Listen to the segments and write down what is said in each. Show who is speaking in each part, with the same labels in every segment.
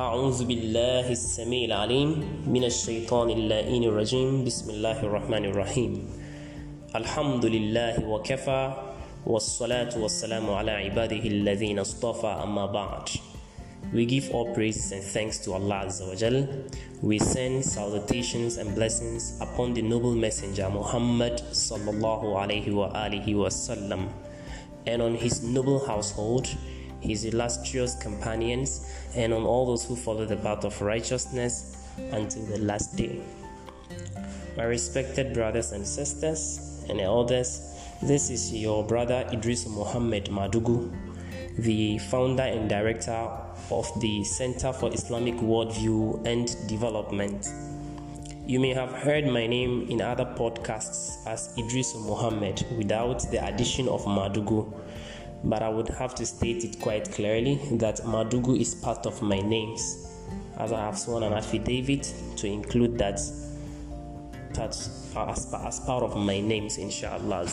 Speaker 1: أعوذ بالله السميع العليم من الشيطان اللائين الرجيم بسم الله الرحمن الرحيم الحمد لله وكفى والصلاة والسلام على عباده الذين اصطفى أما بعد We give all praise and thanks to Allah Azza wa Jal. We send salutations and blessings upon the noble messenger Muhammad sallallahu alayhi wa alihi wasallam and on his noble household his illustrious companions, and on all those who follow the path of righteousness until the last day. My respected brothers and sisters and elders, this is your brother Idris Muhammad Madugu, the founder and director of the Center for Islamic Worldview and Development. You may have heard my name in other podcasts as Idris Muhammad without the addition of Madugu but I would have to state it quite clearly that Madugu is part of my names, as I have sworn an affidavit to include that as, as part of my names, inshallah.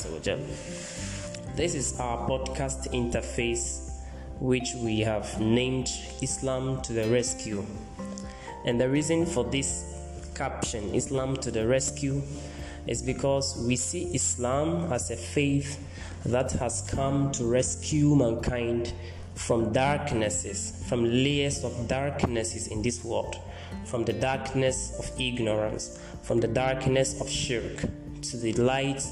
Speaker 1: This is our podcast interface, which we have named Islam to the Rescue. And the reason for this caption, Islam to the Rescue, is because we see Islam as a faith that has come to rescue mankind from darknesses, from layers of darknesses in this world, from the darkness of ignorance, from the darkness of shirk, to the light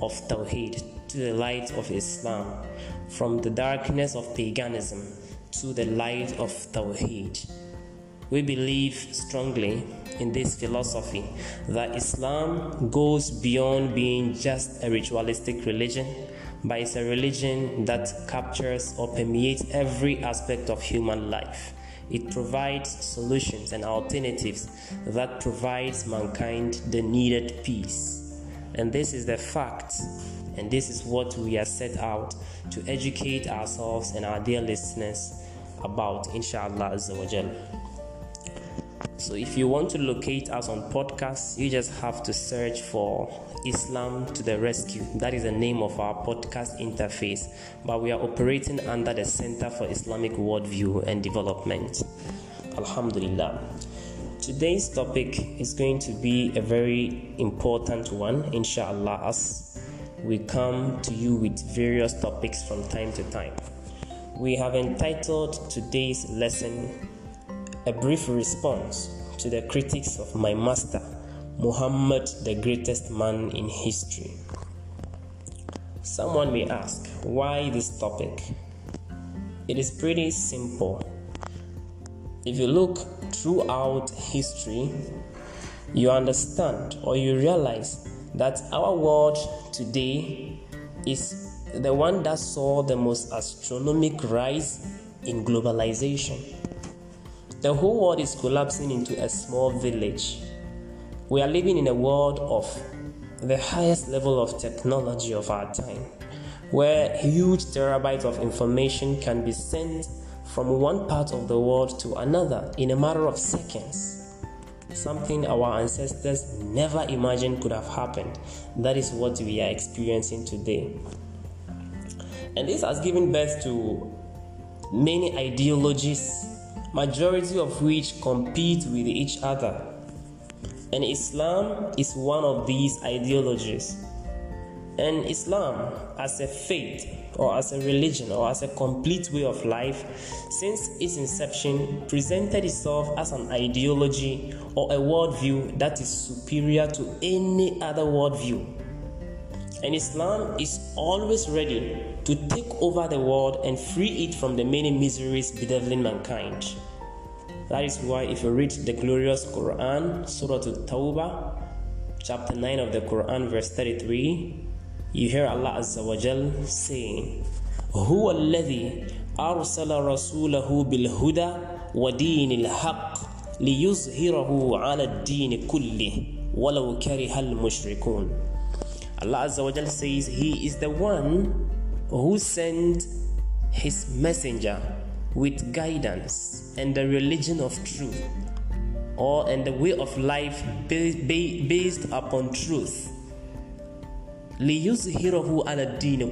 Speaker 1: of Tawheed, to the light of Islam, from the darkness of paganism to the light of Tawheed. We believe strongly in this philosophy that Islam goes beyond being just a ritualistic religion but it's a religion that captures or permeates every aspect of human life. It provides solutions and alternatives that provides mankind the needed peace. And this is the fact, and this is what we are set out to educate ourselves and our dear listeners about, inshallah. So if you want to locate us on podcasts, you just have to search for Islam to the Rescue. That is the name of our podcast interface, but we are operating under the Center for Islamic Worldview and Development. Alhamdulillah. Today's topic is going to be a very important one, inshallah, as we come to you with various topics from time to time. We have entitled today's lesson A Brief Response to the Critics of My Master Muhammad, the greatest man in history. Someone may ask, why this topic? It is pretty simple. If you look throughout history, you understand or you realize that our world today is the one that saw the most astronomical rise in globalization. The whole world is collapsing into a small village we are living in a world of the highest level of technology of our time, where huge terabytes of information can be sent from one part of the world to another in a matter of seconds. Something our ancestors never imagined could have happened. That is what we are experiencing today. And this has given birth to many ideologies, majority of which compete with each other and Islam is one of these ideologies. And Islam, as a faith, or as a religion, or as a complete way of life, since its inception, presented itself as an ideology or a worldview that is superior to any other worldview. And Islam is always ready to take over the world and free it from the many miseries bedeviling mankind. That is why, if you read the glorious Quran, Surah At-Tawbah, chapter 9 of the Quran, verse 33, you hear Allah Azza wa Jal saying, هو الذي أرسل رسوله بالهدى ودين الحق ليظهره على الدين كله ولو كره المشركون Allah Azza wa Jal says He is the one who sent His messenger with guidance and the religion of truth or and the way of life based upon truth.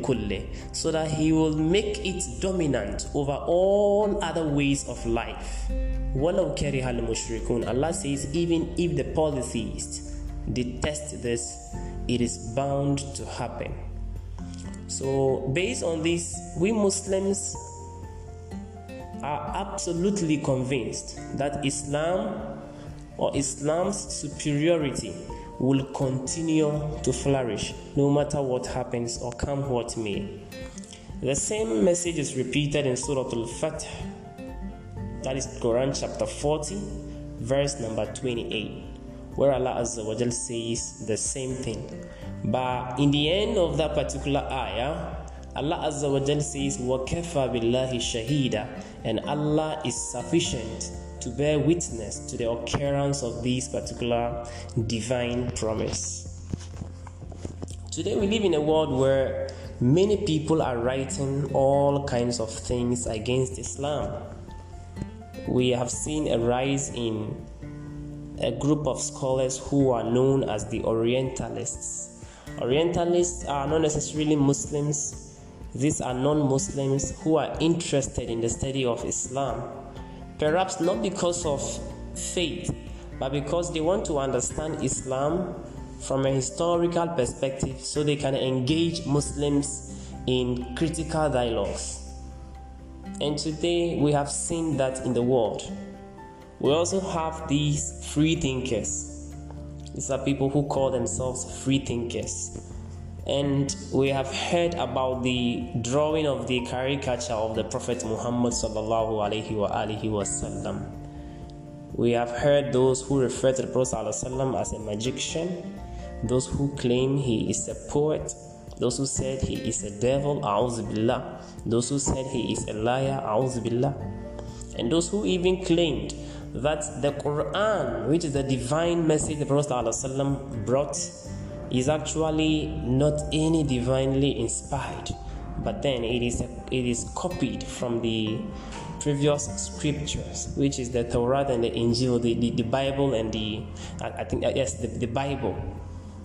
Speaker 1: Kulle so that he will make it dominant over all other ways of life. Walau kariha al-mushrikun Allah says even if the polytheists detest this it is bound to happen. So based on this we Muslims are absolutely convinced that Islam or Islam's superiority will continue to flourish no matter what happens or come what may. The same message is repeated in Surah Al Fatih, that is Quran chapter 40, verse number 28, where Allah says the same thing. But in the end of that particular ayah, Allah Azza wa Jal says, وَكَفَى بِاللَّهِ shahida, and Allah is sufficient to bear witness to the occurrence of this particular divine promise. Today we live in a world where many people are writing all kinds of things against Islam. We have seen a rise in a group of scholars who are known as the Orientalists. Orientalists are not necessarily Muslims, these are non Muslims who are interested in the study of Islam Perhaps not because of faith, but because they want to understand Islam from a historical perspective so they can engage Muslims in critical dialogues. And today we have seen that in the world. We also have these free thinkers. These are people who call themselves free thinkers and we have heard about the drawing of the caricature of the Prophet Muhammad sallallahu alaihi wasallam. We have heard those who refer to the Prophet sallam, as a magician, those who claim he is a poet, those who said he is a devil, billah, those who said he is a liar, billah, and those who even claimed that the Quran, which is the divine message the Prophet brought is actually not any divinely inspired, but then it is a, it is copied from the previous scriptures, which is the Torah and the Injil, the, the, the Bible and the I, think yes the, the Bible.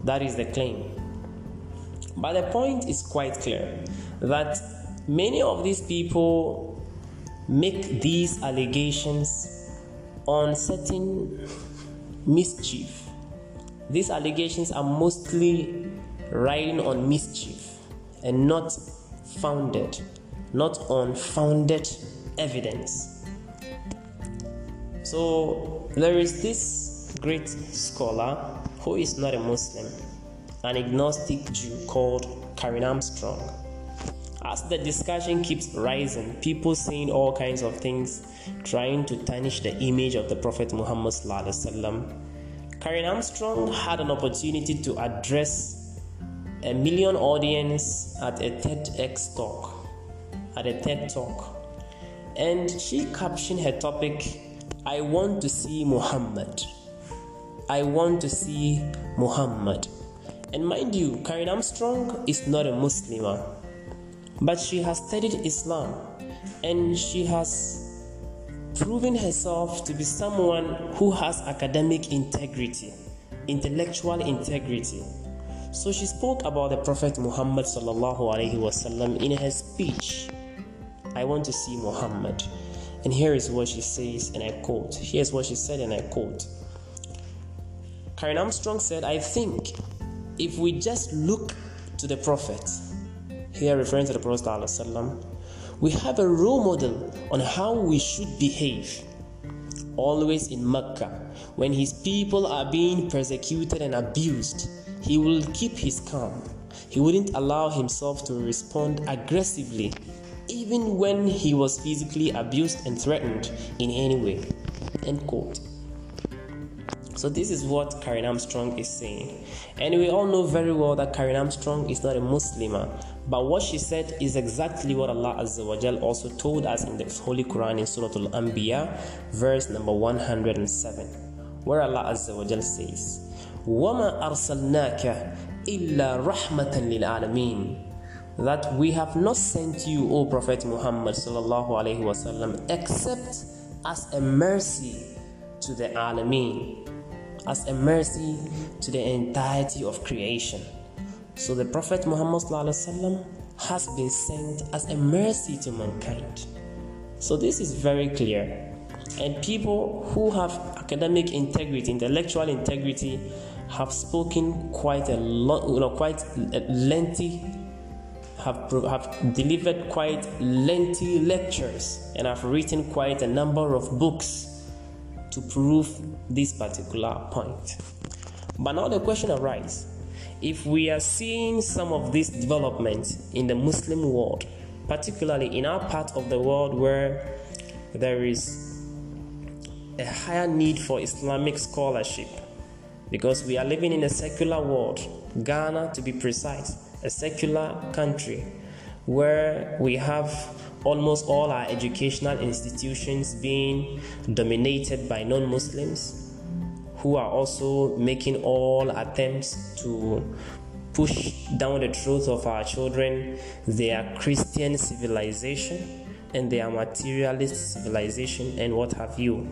Speaker 1: That is the claim. But the point is quite clear that many of these people make these allegations on certain mischief these allegations are mostly riding on mischief and not founded, not on founded evidence. So there is this great scholar who is not a Muslim, an agnostic Jew called Karen Armstrong. As the discussion keeps rising, people saying all kinds of things, trying to tarnish the image of the Prophet Muhammad Karen Armstrong had an opportunity to address a million audience at a TEDx talk, at a TED talk. And she captioned her topic, I want to see Muhammad. I want to see Muhammad. And mind you, Karen Armstrong is not a Muslimah, but she has studied Islam and she has proving herself to be someone who has academic integrity, intellectual integrity. So she spoke about the Prophet Muhammad wasallam in her speech. I want to see Muhammad. And here is what she says, and I quote. Here's what she said, and I quote. Karen Armstrong said, I think if we just look to the Prophet, here referring to the Prophet, we have a role model on how we should behave. Always in Mecca, when his people are being persecuted and abused, he will keep his calm. He wouldn't allow himself to respond aggressively, even when he was physically abused and threatened in any way. End quote. So, this is what Karen Armstrong is saying. And we all know very well that Karen Armstrong is not a Muslimah, but what she said is exactly what Allah Azza wa Jal also told us in the Holy Quran in Surah Al Anbiya, verse number 107, where Allah Azza wa Jal says, وَمَا أَرْسَلْنَاكَ إِلَّا رَحْمَةً لِلْعَالَمِينَ that we have not sent you, O Prophet Muhammad sallallahu alaihi wasallam, except as a mercy to the alameen, as a mercy to the entirety of creation. So the Prophet Muhammad has been sent as a mercy to mankind. So this is very clear. And people who have academic integrity, intellectual integrity, have spoken quite a lot, you know, quite lengthy, have, have delivered quite lengthy lectures, and have written quite a number of books to prove this particular point. But now the question arises if we are seeing some of these developments in the Muslim world, particularly in our part of the world where there is a higher need for Islamic scholarship, because we are living in a secular world, Ghana to be precise, a secular country where we have almost all our educational institutions being dominated by non Muslims who are also making all attempts to push down the truth of our children their Christian civilization and their materialist civilization and what have you.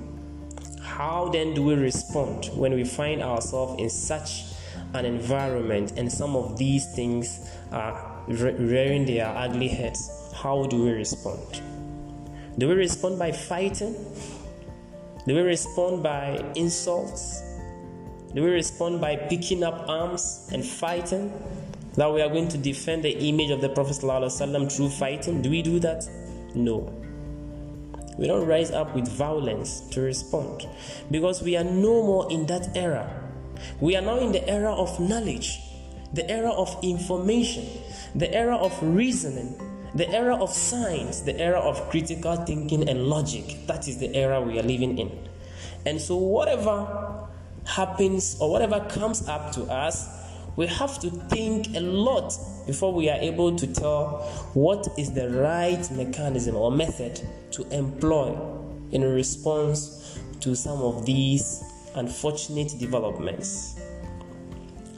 Speaker 1: How then do we respond when we find ourselves in such an environment and some of these things are rearing their ugly heads? How do we respond? Do we respond by fighting? Do we respond by insults? Do we respond by picking up arms and fighting? That we are going to defend the image of the Prophet ﷺ through fighting? Do we do that? No. We don't rise up with violence to respond because we are no more in that era. We are now in the era of knowledge, the era of information, the era of reasoning, the era of science, the era of critical thinking and logic. That is the era we are living in. And so, whatever happens or whatever comes up to us, we have to think a lot before we are able to tell what is the right mechanism or method to employ in response to some of these unfortunate developments.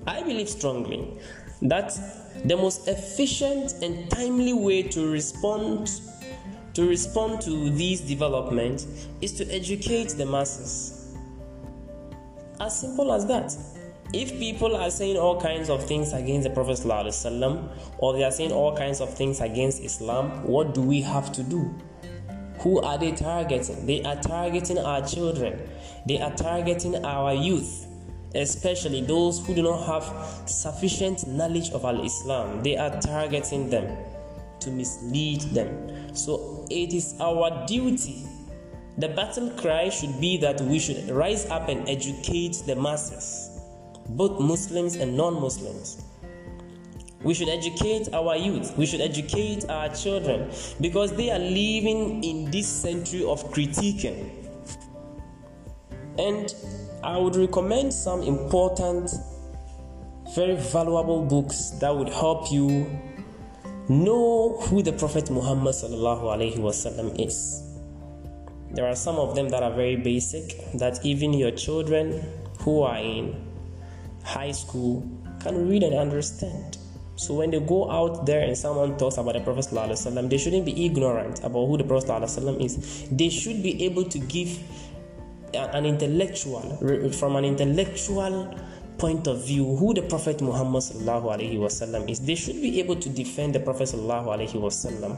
Speaker 1: I believe strongly that the most efficient and timely way to respond to respond to these developments is to educate the masses. As simple as that. If people are saying all kinds of things against the Prophet ﷺ, or they are saying all kinds of things against Islam, what do we have to do? Who are they targeting? They are targeting our children. They are targeting our youth especially those who do not have sufficient knowledge of Al Islam. They are targeting them to mislead them. So it is our duty. The battle cry should be that we should rise up and educate the masses, both Muslims and non Muslims. We should educate our youth. We should educate our children because they are living in this century of critiquing. And I would recommend some important, very valuable books that would help you know who the Prophet Muhammad is. There are some of them that are very basic that even your children who are in high school can read and understand. So when they go out there and someone talks about the Prophet ﷺ, they shouldn't be ignorant about who the Prophet ﷺ is. They should be able to give an intellectual from an intellectual point of view who the prophet muhammad wasallam is they should be able to defend the prophet wasallam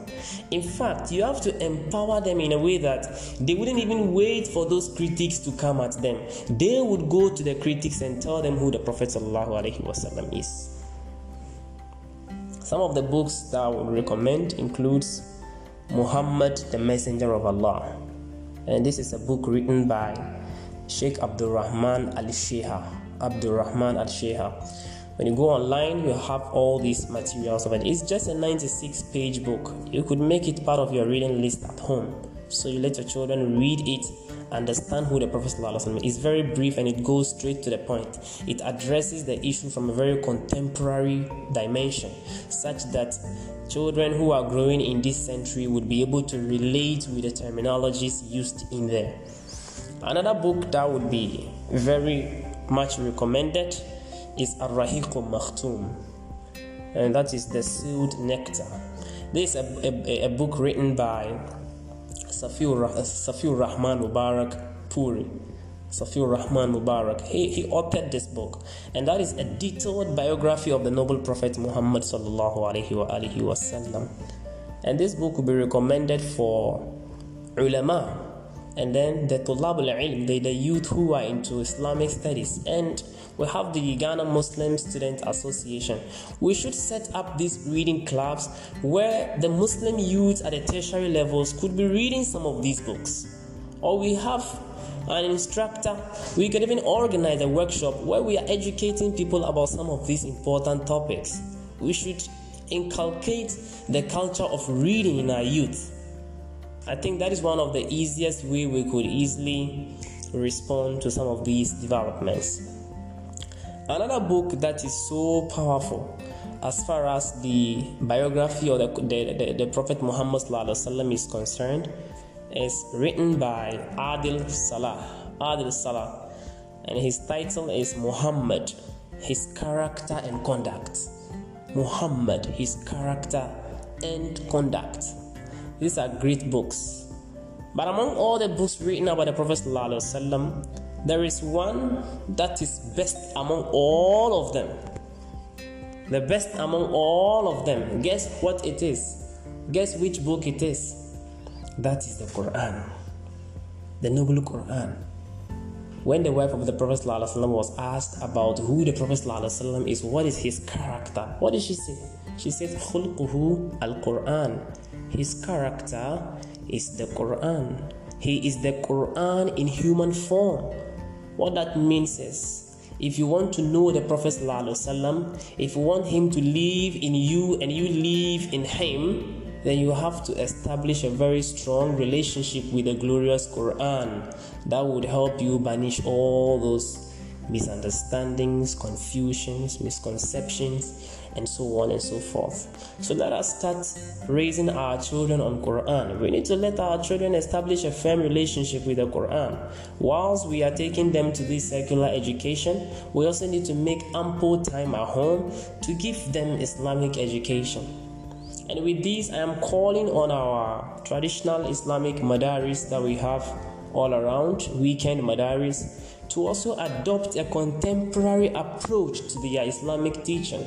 Speaker 1: in fact you have to empower them in a way that they wouldn't even wait for those critics to come at them. They would go to the critics and tell them who the prophet wasallam is. Some of the books that i would recommend includes muhammad the messenger of allah and this is a book written by Sheikh Abdul Rahman Al Sheha. Abdul Rahman Al Sheha. When you go online, you have all these materials of it. It's just a 96 page book. You could make it part of your reading list at home. So you let your children read it, understand who the Prophet is. It's very brief and it goes straight to the point. It addresses the issue from a very contemporary dimension, such that children who are growing in this century would be able to relate with the terminologies used in there. Another book that would be very much recommended is Ar-Rahiq Makhtum, and that is the sealed nectar. This is a, a, a book written by Safiur Rahman Mubarak Puri. Safiur Rahman Mubarak. He, he authored this book, and that is a detailed biography of the noble Prophet Muhammad sallallahu alaihi wasallam. And this book will be recommended for ulama and then the Tulab al-Ilm, the, the youth who are into Islamic studies, and we have the Ghana Muslim Student Association. We should set up these reading clubs where the Muslim youth at the tertiary levels could be reading some of these books. Or we have an instructor. We could even organize a workshop where we are educating people about some of these important topics. We should inculcate the culture of reading in our youth. I think that is one of the easiest way we could easily respond to some of these developments. Another book that is so powerful as far as the biography of the, the, the, the Prophet Muhammad is concerned is written by Adil Salah. Adil Salah. And his title is Muhammad, his character and conduct. Muhammad, his character and conduct. These are great books. But among all the books written about the Prophet, there is one that is best among all of them. The best among all of them. Guess what it is? Guess which book it is? That is the Quran, the noble Quran. When the wife of the Prophet ﷺ was asked about who the Prophet ﷺ is, what is his character? What did she say? She said, خلقه al-Quran. His character is the Quran. He is the Quran in human form. What that means is, if you want to know the Prophet ﷺ, if you want him to live in you and you live in him, then you have to establish a very strong relationship with the glorious Quran that would help you banish all those misunderstandings, confusions, misconceptions, and so on and so forth. So let us start raising our children on Quran. We need to let our children establish a firm relationship with the Quran. Whilst we are taking them to this secular education, we also need to make ample time at home to give them Islamic education. And with this, I am calling on our traditional Islamic madaris that we have all around, weekend madaris, to also adopt a contemporary approach to their Islamic teaching.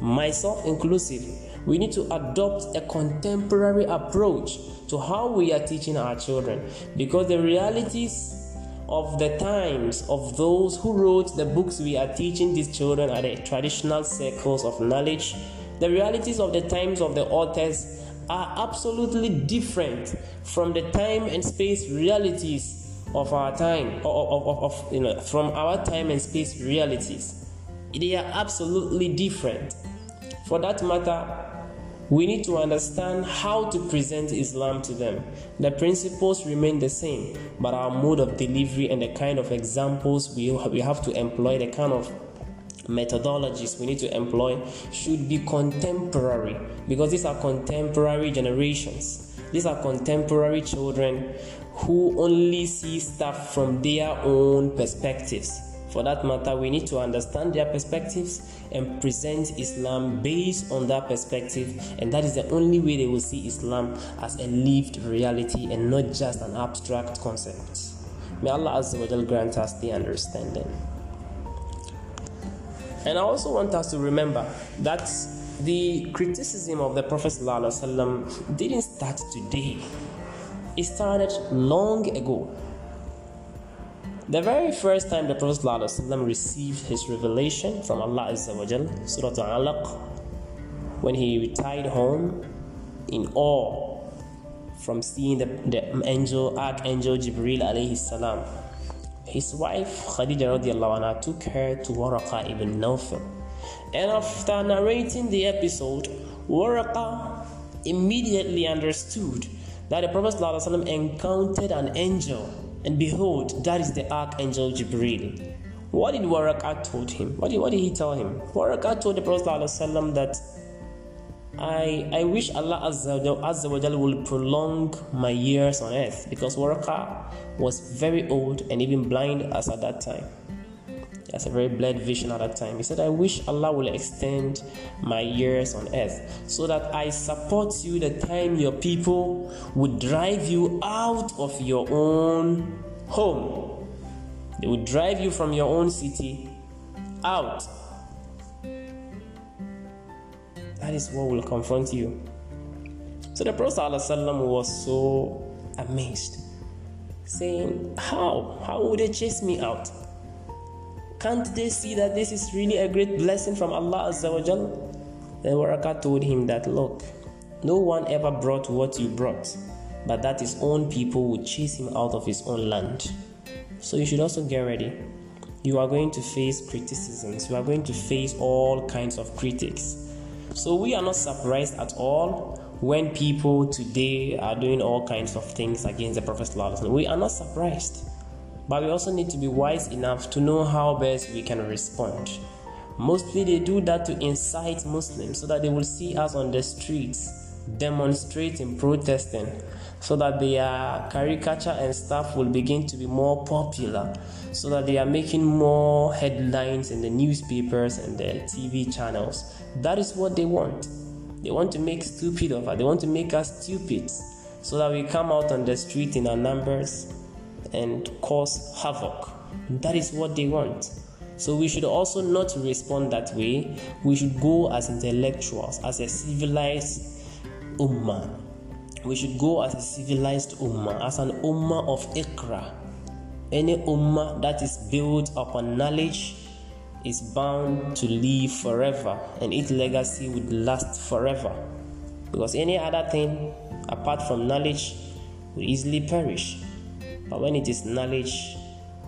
Speaker 1: Myself inclusive, we need to adopt a contemporary approach to how we are teaching our children because the realities of the times of those who wrote the books we are teaching these children are the traditional circles of knowledge the realities of the times of the authors are absolutely different from the time and space realities of our time, of, of, of, you know, from our time and space realities. They are absolutely different. For that matter, we need to understand how to present Islam to them. The principles remain the same, but our mode of delivery and the kind of examples we have to employ, the kind of methodologies we need to employ should be contemporary because these are contemporary generations. These are contemporary children who only see stuff from their own perspectives. For that matter, we need to understand their perspectives and present Islam based on that perspective, and that is the only way they will see Islam as a lived reality and not just an abstract concept. May Allah Azza wa grant us the understanding. And I also want us to remember that the criticism of the Prophet didn't start today, it started long ago. The very first time the Prophet received his revelation from Allah Azza Surah Al-Alaq, when he retired home in awe from seeing the, the angel, Archangel Jibril alayhi salam his wife Khadija radiallahu anha took her to Waraqa ibn Nawfal. And after narrating the episode, Waraqa immediately understood that the Prophet ﷺ encountered an angel, and behold, that is the Archangel Jibril. What did Waraqa told him? What did, what did he tell him? Waraqa told the Prophet ﷺ that I, I wish Allah Azza, wa will prolong my years on earth because Waraqa was very old and even blind as at that time. That's a very blurred vision at that time. He said, I wish Allah will extend my years on earth so that I support you the time your people would drive you out of your own home. They would drive you from your own city out that is what will confront you. So the Prophet ﷺ was so amazed. saying, How? How would they chase me out? Can't they see that this is really a great blessing from Allah Azza wa Jal? Then Waraqa told him that, Look, no one ever brought what you brought, but that his own people would chase him out of his own land. So you should also get ready. You are going to face criticisms, you are going to face all kinds of critics. So we are not surprised at all when people today are doing all kinds of things against the Prophet. We are not surprised. But we also need to be wise enough to know how best we can respond. Mostly they do that to incite Muslims so that they will see us on the streets demonstrating, protesting, so that their caricature and stuff will begin to be more popular, so that they are making more headlines in the newspapers and the TV channels. That is what they want. They want to make stupid of us, they want to make us stupid, so that we come out on the street in our numbers and cause havoc. That is what they want. So we should also not respond that way. We should go as intellectuals, as a civilized ummah. We should go as a civilized ummah, as an ummah of ikra. Any ummah that is built upon knowledge is bound to live forever and its legacy would last forever. Because any other thing apart from knowledge will easily perish. But when it is knowledge,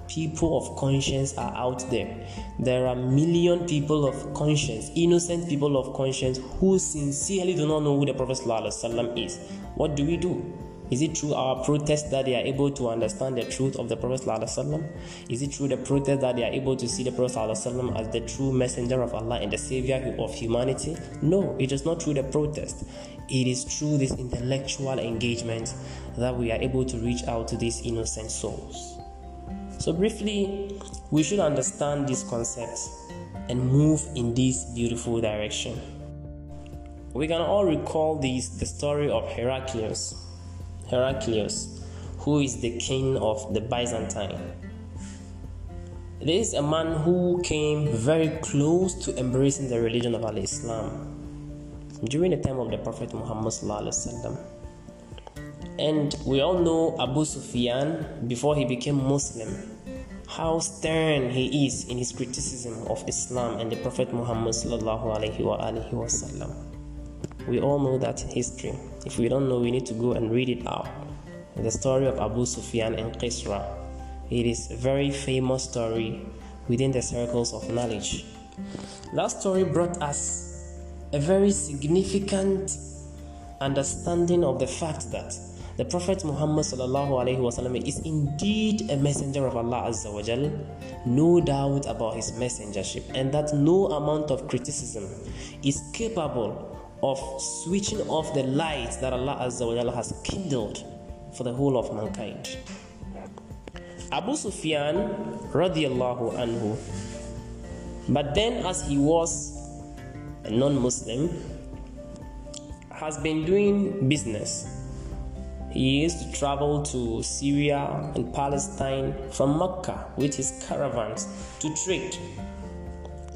Speaker 1: people of conscience are out there. There are million people of conscience, innocent people of conscience, who sincerely do not know who the Prophet ﷺ is. What do we do? Is it through our protest that they are able to understand the truth of the Prophet? Is it through the protest that they are able to see the Prophet as the true messenger of Allah and the savior of humanity? No, it is not through the protest. It is through this intellectual engagement that we are able to reach out to these innocent souls. So, briefly, we should understand these concepts and move in this beautiful direction. We can all recall this the story of Heraclius. Heraclius, who is the king of the Byzantine. This is a man who came very close to embracing the religion of Al Islam during the time of the Prophet Muhammad. And we all know Abu Sufyan before he became Muslim, how stern he is in his criticism of Islam and the Prophet Muhammad. We all know that history. If we don't know, we need to go and read it out. The story of Abu Sufyan and Qisra. It is a very famous story within the circles of knowledge. That story brought us a very significant understanding of the fact that the Prophet Muhammad is indeed a messenger of Allah Azza wa Jal, no doubt about his messengership, and that no amount of criticism is capable of switching off the light that Allah Azza wa Jal has kindled for the whole of mankind. Abu Sufyan radiallahu anhu, but then as he was a non Muslim, has been doing business. He used to travel to Syria and Palestine from Mecca with his caravans to trade.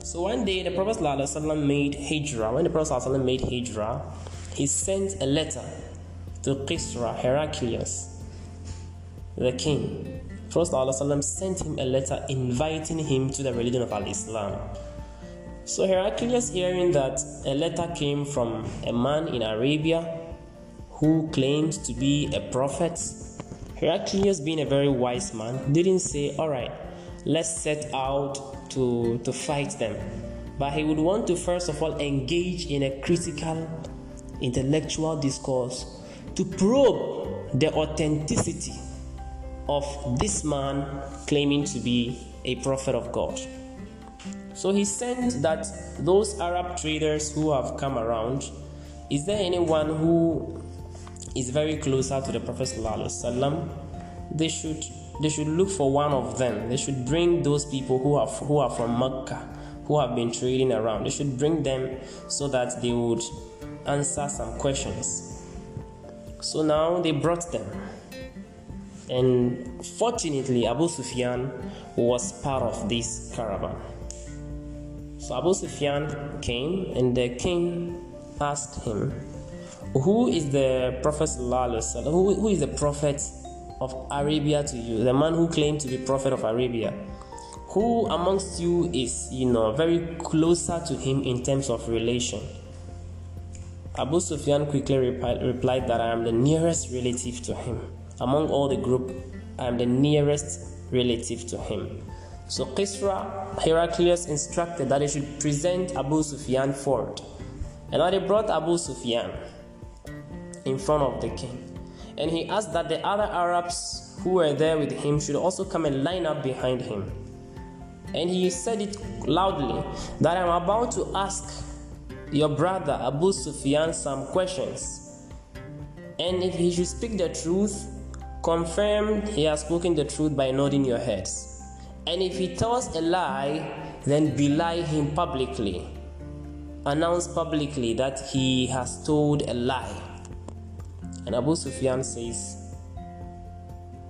Speaker 1: So one day the Prophet ﷺ made hijrah. When the Prophet ﷺ made hijrah, he sent a letter to Qisra, Heraclius, the king. Prophet ﷺ sent him a letter inviting him to the religion of Al Islam. So Heraclius, hearing that a letter came from a man in Arabia who claimed to be a prophet, Heraclius, being a very wise man, didn't say, All right, let's set out to, to fight them. But he would want to first of all engage in a critical intellectual discourse to probe the authenticity of this man claiming to be a prophet of God. So he sent that those Arab traders who have come around, is there anyone who is very closer to the Prophet? They should they should look for one of them. They should bring those people who are who are from Mecca, who have been trading around. They should bring them so that they would answer some questions. So now they brought them. And fortunately, Abu Sufyan was part of this caravan. So Abu Sufyan came and the king asked him, Who is the Prophet? Who, who is the Prophet of Arabia to you, the man who claimed to be prophet of Arabia, who amongst you is, you know, very closer to him in terms of relation? Abu Sufyan quickly replied that I am the nearest relative to him. Among all the group, I am the nearest relative to him. So Kisra, Heraclius instructed that he should present Abu Sufyan forward. And now they brought Abu Sufyan in front of the king. And he asked that the other Arabs who were there with him should also come and line up behind him. And he said it loudly that I'm about to ask your brother Abu Sufyan some questions. And if he should speak the truth, confirm he has spoken the truth by nodding your heads. And if he tells a lie, then belie him publicly. Announce publicly that he has told a lie. And Abu Sufyan says,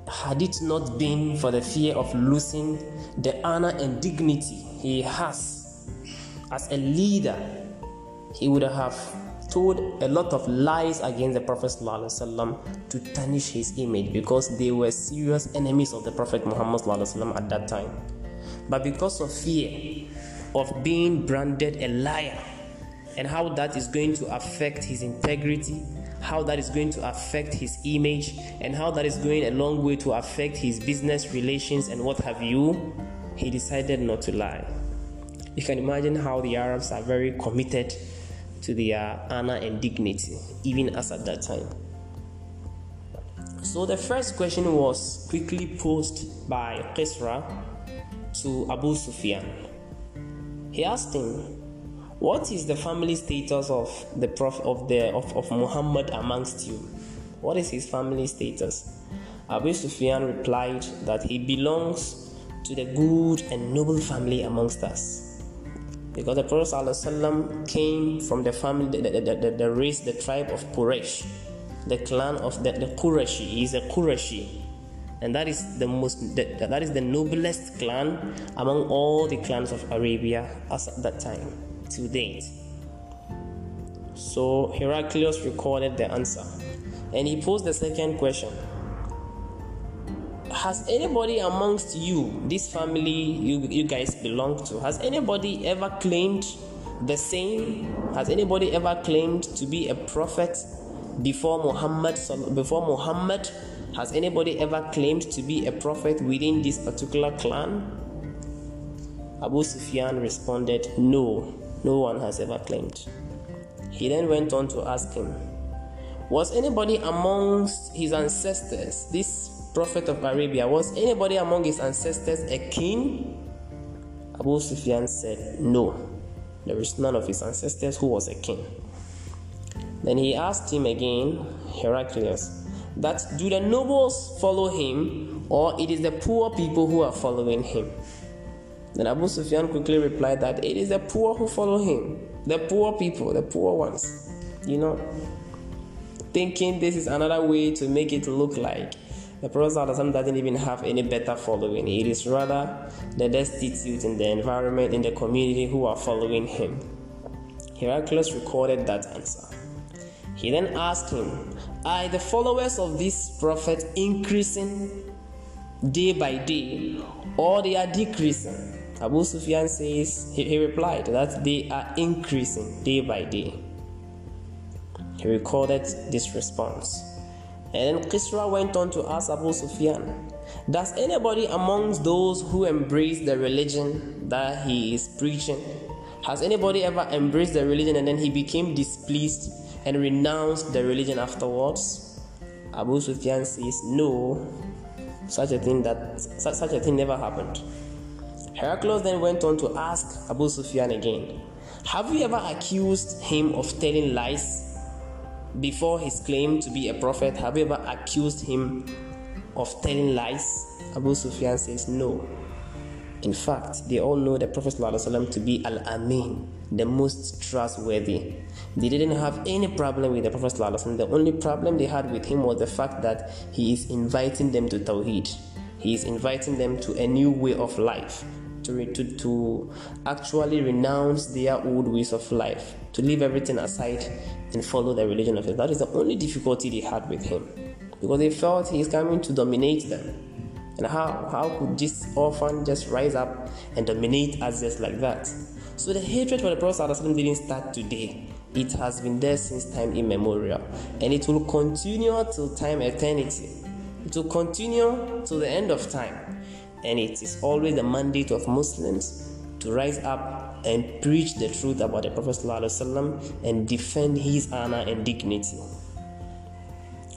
Speaker 1: Had it not been for the fear of losing the honor and dignity he has as a leader, he would have told a lot of lies against the Prophet ﷺ to tarnish his image because they were serious enemies of the Prophet Muhammad ﷺ at that time. But because of fear of being branded a liar and how that is going to affect his integrity how that is going to affect his image and how that is going a long way to affect his business relations and what have you, he decided not to lie. You can imagine how the Arabs are very committed to their honor and dignity, even as at that time. So the first question was quickly posed by Qisra to Abu Sufyan. He asked him, what is the family status of the prophet of the of, of Muhammad amongst you? What is his family status? Abu Sufyan replied that he belongs to the good and noble family amongst us. Because the Prophet ﷺ came from the family, the, the, the, the, race, the tribe of Quraysh, the clan of the, the Qurashi. He is a Qurashi. And that is the most the, that is the noblest clan among all the clans of Arabia as at that time to date. So Heraclius recorded the answer and he posed the second question Has anybody amongst you, this family you, you guys belong to, has anybody ever claimed the same? Has anybody ever claimed to be a prophet before Muhammad? Before Muhammad, has anybody ever claimed to be a prophet within this particular clan? Abu Sufyan responded, No, no one has ever claimed. He then went on to ask him, Was anybody amongst his ancestors, this prophet of Arabia, was anybody among his ancestors a king? Abu Sufyan said, No, there is none of his ancestors who was a king. Then he asked him again, Heraclius, that do the nobles follow him, or it is the poor people who are following him? Then Abu Sufyan quickly replied that it is the poor who follow him, the poor people, the poor ones. You know, thinking this is another way to make it look like the Prophet doesn't even have any better following. It is rather the destitute in the environment, in the community who are following him. Heraclius recorded that answer. He then asked him, Are the followers of this prophet increasing day by day, or they are decreasing? Abu Sufyan says, he, replied that they are increasing day by day. He recorded this response. And then Kisra went on to ask Abu Sufyan, Does anybody amongst those who embrace the religion that he is preaching, has anybody ever embraced the religion and then he became displeased and renounced the religion afterwards? Abu Sufyan says, No, such a thing that such a thing never happened. Heraclius then went on to ask Abu Sufyan again, Have you ever accused him of telling lies before his claim to be a prophet? Have you ever accused him of telling lies? Abu Sufyan says, No. In fact, they all know the Prophet ﷺ to be Al Amin, the most trustworthy. They didn't have any problem with the Prophet. ﷺ. The only problem they had with him was the fact that he is inviting them to Tawheed. He is inviting them to a new way of life, to, to, to actually renounce their old ways of life, to leave everything aside and follow the religion of it. That is the only difficulty they had with him. because they felt he's coming to dominate them. And how, how could this orphan just rise up and dominate us just like that? So the hatred for the Prophet didn't start today. It has been there since time immemorial. And it will continue till time eternity. It will continue till the end of time. And it is always the mandate of Muslims to rise up and preach the truth about the Prophet ﷺ and defend his honor and dignity.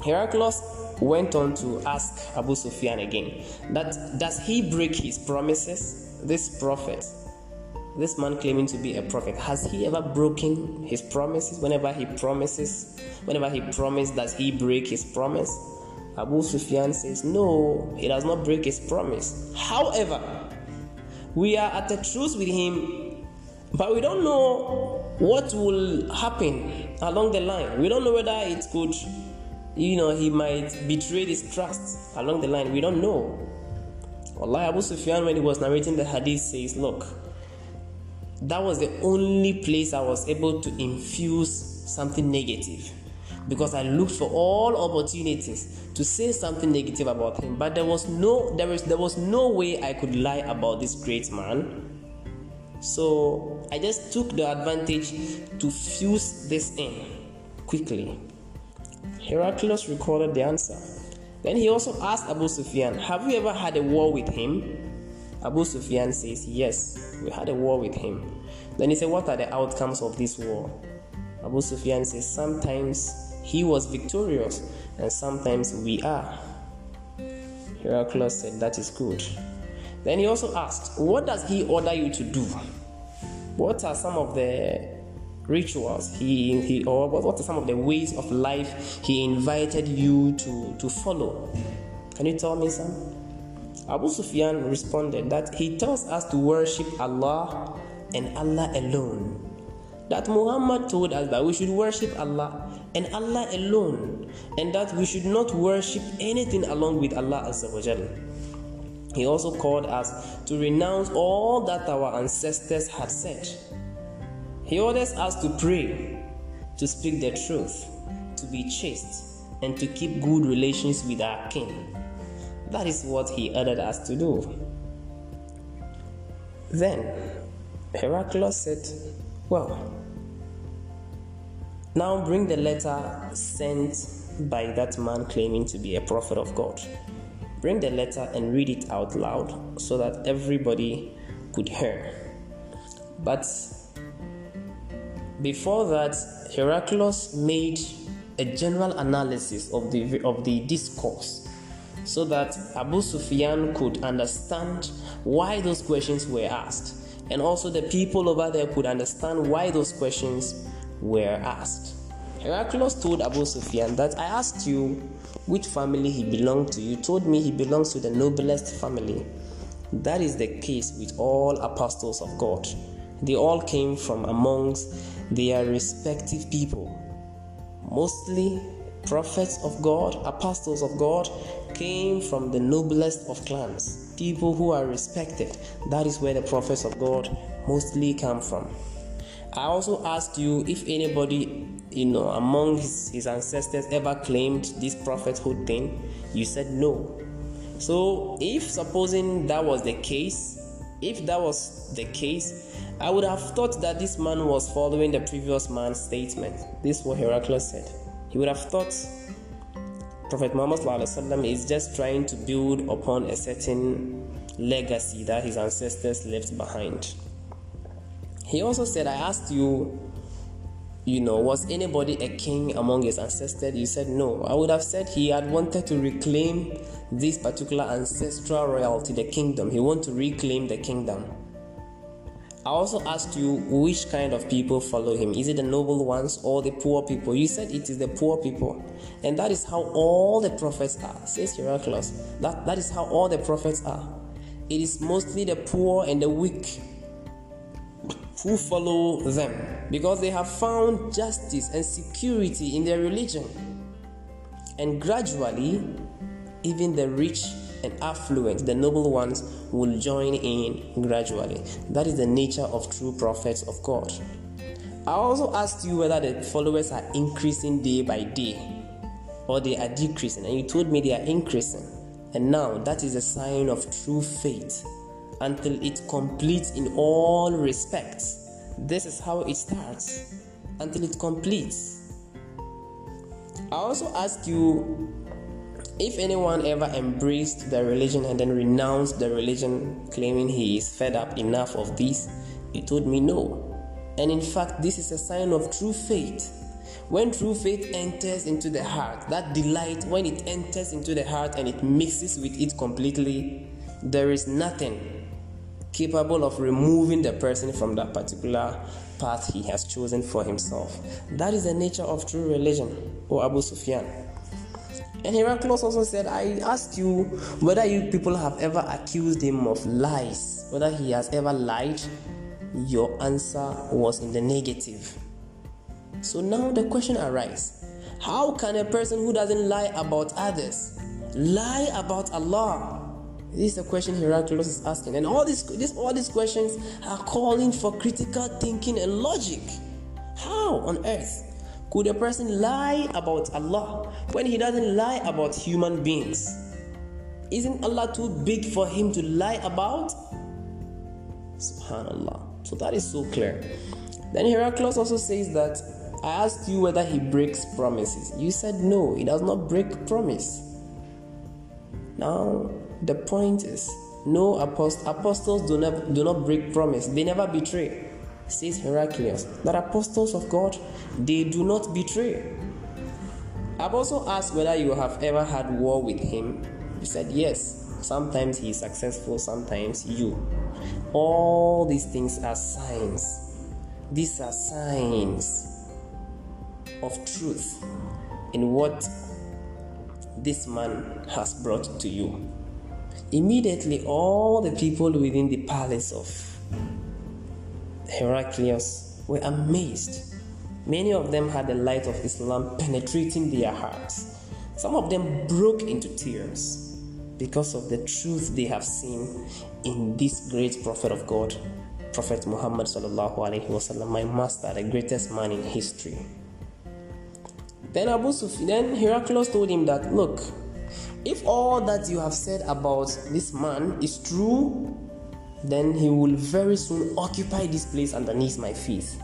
Speaker 1: Heraclius went on to ask Abu Sufyan again that does he break his promises? This prophet, this man claiming to be a prophet, has he ever broken his promises? Whenever he promises, whenever he promised, does he break his promise? Abu Sufyan says, No, he does not break his promise. However, we are at a truce with him, but we don't know what will happen along the line. We don't know whether it could you know, he might betray his trust along the line. We don't know. Allah Abu Sufyan, when he was narrating the hadith, says, Look, that was the only place I was able to infuse something negative because I looked for all opportunities to say something negative about him, but there was no there was there was no way I could lie about this great man. So I just took the advantage to fuse this in quickly. Heraclius recorded the answer. Then he also asked Abu Sufyan, Have you ever had a war with him? Abu Sufyan says, Yes, we had a war with him. Then he said, What are the outcomes of this war? Abu Sufyan says, Sometimes he was victorious, and sometimes we are. Heraclius said, That is good. Then he also asked, What does he order you to do? What are some of the rituals he, he or what are some of the ways of life he invited you to, to follow can you tell me some abu sufyan responded that he tells us to worship allah and allah alone that muhammad told us that we should worship allah and allah alone and that we should not worship anything along with allah azza he also called us to renounce all that our ancestors had said he orders us to pray, to speak the truth, to be chaste, and to keep good relations with our king. That is what he ordered us to do. Then Heraclius said, Well, now bring the letter sent by that man claiming to be a prophet of God. Bring the letter and read it out loud so that everybody could hear. But before that, Heraclius made a general analysis of the, of the discourse so that Abu Sufyan could understand why those questions were asked, and also the people over there could understand why those questions were asked. Heraclius told Abu Sufyan that I asked you which family he belonged to. You told me he belongs to the noblest family. That is the case with all apostles of God. They all came from amongst their respective people. Mostly prophets of God, apostles of God, came from the noblest of clans, people who are respected. That is where the prophets of God mostly come from. I also asked you if anybody, you know, among his, his ancestors ever claimed this prophethood thing. You said no. So, if supposing that was the case, if that was the case, I would have thought that this man was following the previous man's statement. This is what Heraclius said. He would have thought Prophet Muhammad is just trying to build upon a certain legacy that his ancestors left behind. He also said, I asked you, you know, was anybody a king among his ancestors? You said no. I would have said he had wanted to reclaim this particular ancestral royalty, the kingdom. He wanted to reclaim the kingdom. I also asked you which kind of people follow him. Is it the noble ones or the poor people? You said it is the poor people. And that is how all the prophets are, says Heraclius. That, that is how all the prophets are. It is mostly the poor and the weak who follow them because they have found justice and security in their religion. And gradually, even the rich and affluent, the noble ones, will join in gradually. That is the nature of true prophets of God. I also asked you whether the followers are increasing day by day. or they are decreasing, and you told me they are increasing. And now that is a sign of true faith until it completes in all respects. This is how it starts until it completes. I also ask you if anyone ever embraced the religion and then renounced the religion, claiming he is fed up enough of this, he told me no. And in fact, this is a sign of true faith. When true faith enters into the heart, that delight, when it enters into the heart and it mixes with it completely, there is nothing capable of removing the person from that particular path he has chosen for himself. That is the nature of true religion, O Abu Sufyan. And Heraclius also said, I ask you whether you people have ever accused him of lies, whether he has ever lied. Your answer was in the negative. So now the question arises How can a person who doesn't lie about others lie about Allah? This is a question Heraclius is asking. And all these, this, all these questions are calling for critical thinking and logic. How on earth could a person lie about Allah when he doesn't lie about human beings? Isn't Allah too big for him to lie about? Subhanallah. So that is so clear. Then Heraclius also says that I asked you whether he breaks promises. You said no, he does not break promise. Now, the point is, no apost- apostles do not, do not break promise, they never betray. Says Heraclius, that apostles of God, they do not betray. I've also asked whether you have ever had war with him. You said yes. Sometimes he is successful, sometimes you. All these things are signs. These are signs of truth in what this man has brought to you. Immediately, all the people within the palace of Heraclius were amazed. Many of them had the light of Islam penetrating their hearts. Some of them broke into tears because of the truth they have seen in this great prophet of God, Prophet Muhammad sallallahu alaihi wasallam, my master, the greatest man in history. Then Abu Sufyan, Heraclius told him that, look, if all that you have said about this man is true, then he will very soon occupy this place underneath my feet.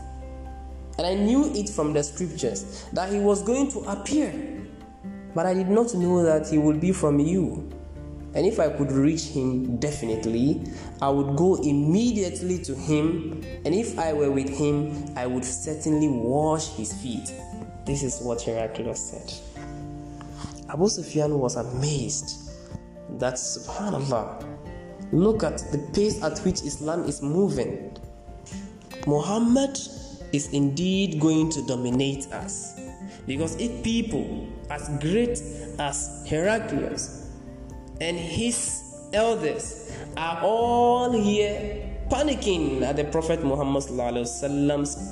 Speaker 1: And I knew it from the scriptures that he was going to appear, but I did not know that he would be from you. And if I could reach him, definitely, I would go immediately to him. And if I were with him, I would certainly wash his feet. This is what Heraclius said. Abu Sufyan was amazed that subhanallah look at the pace at which Islam is moving. Muhammad is indeed going to dominate us. Because if people as great as Heraclius and his elders are all here panicking at the Prophet Muhammad's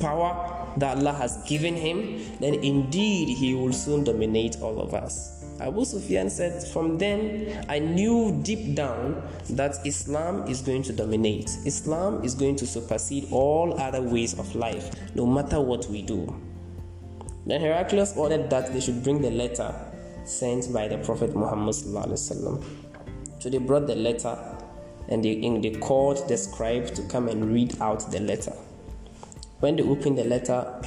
Speaker 1: power that Allah has given him, then indeed he will soon dominate all of us. Abu Sufyan said, From then I knew deep down that Islam is going to dominate. Islam is going to supersede all other ways of life, no matter what we do. Then Heraclius ordered that they should bring the letter sent by the Prophet Muhammad. So they brought the letter and they, they called the scribe to come and read out the letter. When they opened the letter,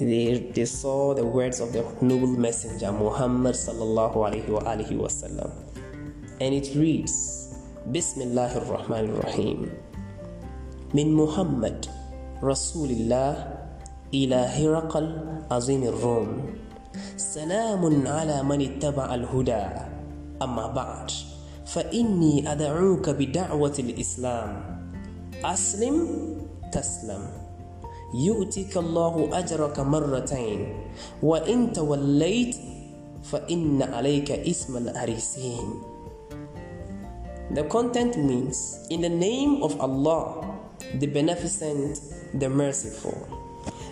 Speaker 1: they, they saw the words of the noble messenger Muhammad sallallahu alaihi wasallam, and it reads, Bismillahir Rahmanir Rahim, Min Muhammad Rasulillah إلى هرقل عظيم الروم سلام على من اتبع الهدى أما بعد فإني أدعوك بدعوة الإسلام أسلم تسلم يؤتك الله أجرك مرتين وإن توليت فإن عليك اسم الأريسين The content means in the name of Allah the beneficent the merciful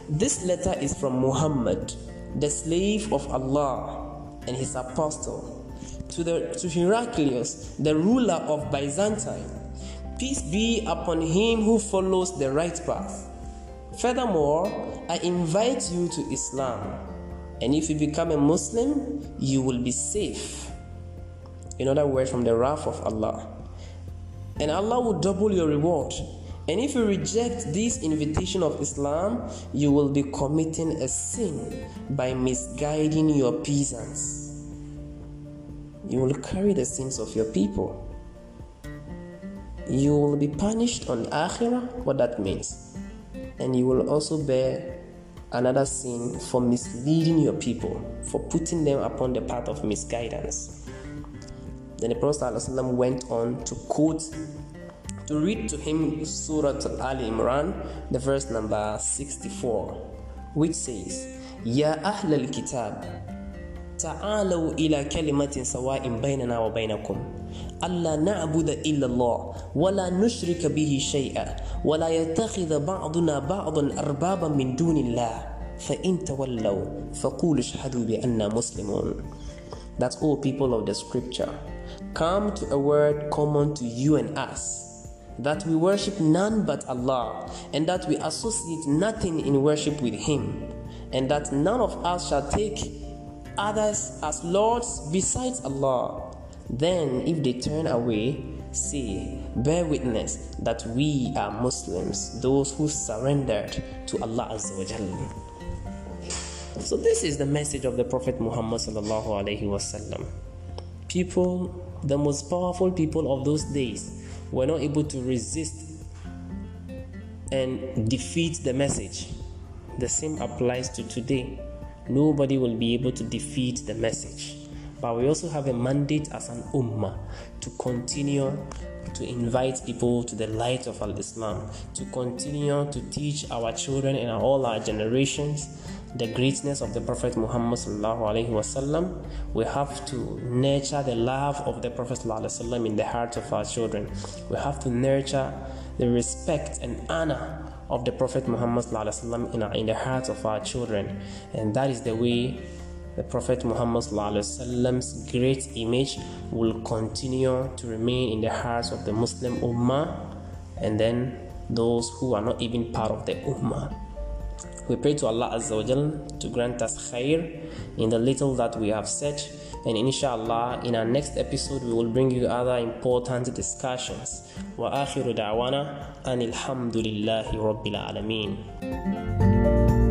Speaker 1: This letter is from Muhammad the slave of Allah and his apostle to the to Heraclius the ruler of Byzantine peace be upon him who follows the right path Furthermore, I invite you to Islam. And if you become a Muslim, you will be safe. In other words, from the wrath of Allah. And Allah will double your reward. And if you reject this invitation of Islam, you will be committing a sin by misguiding your peasants. You will carry the sins of your people. You will be punished on Akhirah, what that means And you will also bear another sin for misleading your people, for putting them upon the path of misguidance. Then the Prophet ﷺ went on to quote, to read to him Surah Al Imran, the verse number 64, which says, Ya Ahl al Kitab, تعالوا إلى كلمة سواء بيننا وبينكم ألا نعبد إلا الله ولا نشرك به شيئا ولا يتخذ بعضنا بعضا أربابا من دون الله فإن تولوا فقولوا اشهدوا بأننا مسلمون That's all people of the scripture. Come to a word common to you and us that we worship none but Allah, and that we associate nothing in worship with Him, and that none of us shall take others as lords besides Allah. then, if they turn away, say, Bear witness that we are Muslims, those who surrendered to Allah Azza wa So, this is the message of the Prophet Muhammad. sallallahu alaihi wasallam. People, the most powerful people of those days, were not able to resist and defeat the message. The same applies to today nobody will be able to defeat the message. But we also have a mandate as an ummah to continue to invite people to the light of Al Islam, to continue to teach our children and all our generations the greatness of the Prophet Muhammad. We have to nurture the love of the Prophet in the hearts of our children. We have to nurture the respect and honor of the Prophet Muhammad in the hearts of our children. And that is the way the Prophet Muhammad's great image will continue to remain in the hearts of the Muslim Ummah and then those who are not even part of the Ummah. We pray to Allah Azza to grant us khair in the little that we have said, and inshallah, in our next episode, we will bring you other important discussions. Wa akhiru da'wana, and rabbil alameen.